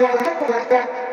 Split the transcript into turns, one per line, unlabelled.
por